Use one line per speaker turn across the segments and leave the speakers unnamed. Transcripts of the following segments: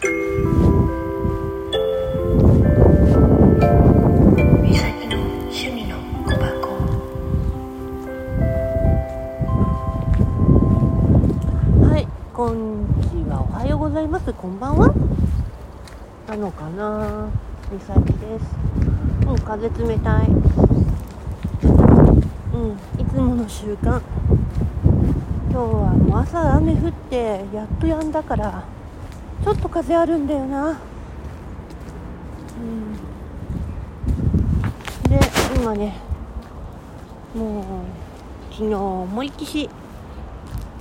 こんにちは。おはようございます。こんばんは。なのかな。みさきです。うん、風冷たい。うん、いつもの習慣。今日はもう朝雨降ってやっと止んだから、ちょっと風あるんだよな。うん。で、今ね、もう昨日思いっきし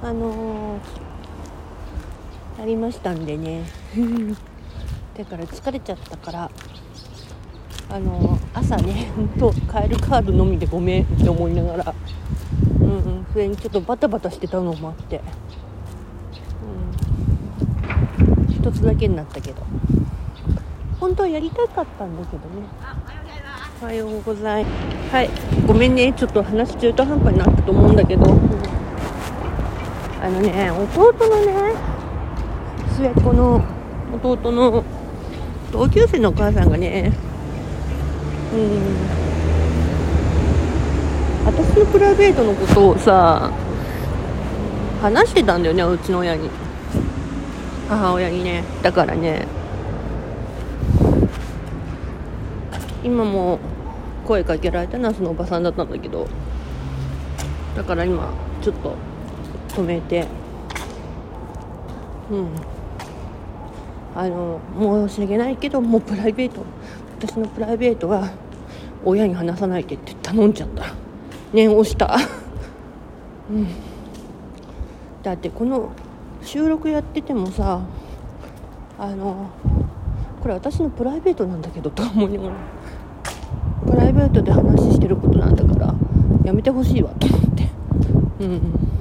あのー、やりましたんでね だから疲れちゃったからあのー、朝ねほんとカエルカードのみでごめんって思いながらうんうんそれにちょっとバタバタしてたのもあってうん一つだけになったけど。本当はやりたかったんだけどね。おはようございます。はい。ごめんね。ちょっと話中途半端になったと思うんだけど、あのね弟のね末っ子の弟の同級生のお母さんがねうん。私のプライベートのことをさ話してたんだよねうちの親に。母親にねだからね今も声かけられたのはそのおばさんだったんだけどだから今ちょっと止めてうん。あの申し訳ないけどもうプライベート私のプライベートは親に話さないでって頼んじゃった。念をした。うん。だってこの収録やっててもさあのこれ私のプライベートなんだけどと思いながらプライベートで話してることなんだからやめてほしいわと思って。うん。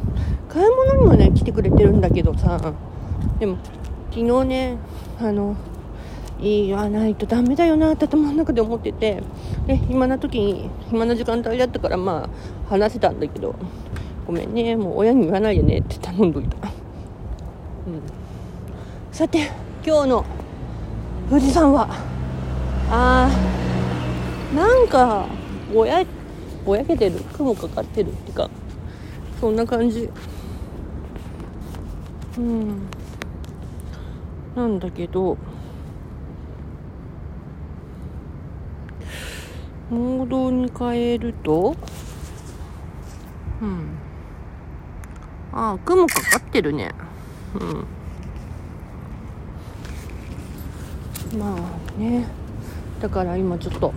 買い物にもね来てくれてるんだけどさでも昨日ねあの言わないとダメだよなって頭の中で思っててで暇な時に暇な時間帯だったからまあ話せたんだけどごめんねもう親に言わないでねって頼んどいた、うん、さて今日の富士山はあーなんかぼやぼやけてる？雲かかってる？ってかそんな感じ。うん。なんだけどモードに変えるとうん。ああ雲かかってるね。うん。まあね。だから今ちょっと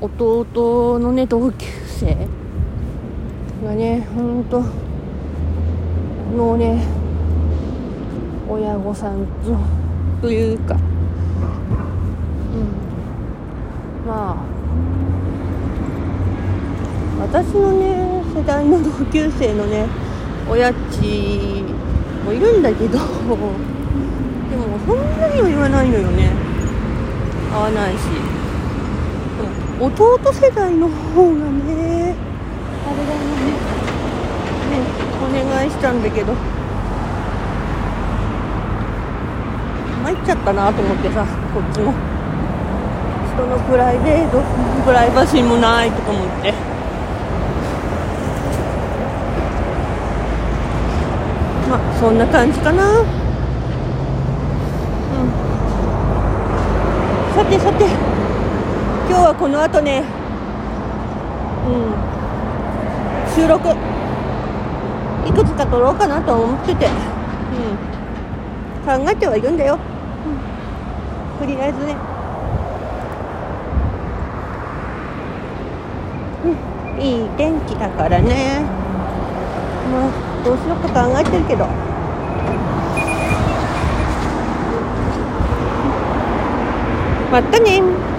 弟のね同級生がねほんとのね親御さんとというかうん。まあ私のね世代の同級生のね親っちもいるんだけど。でもそんなには言わないのよね。合わないし。でも弟世代の方がねあれだよね。ねお願いしたんだけど。参っちゃったなと思ってさこっちも。人のプライベートプライバシーもないとか思って。まあそんな感じかな。うん。さてさて。今日はこの後ね。うん。収録。いくつか撮ろうかなと思ってて、うん、考えてはいるんだよ、うん、とりあえずね、うん、いい天気だからね。まあ。どうしようか考えてるけど。またね。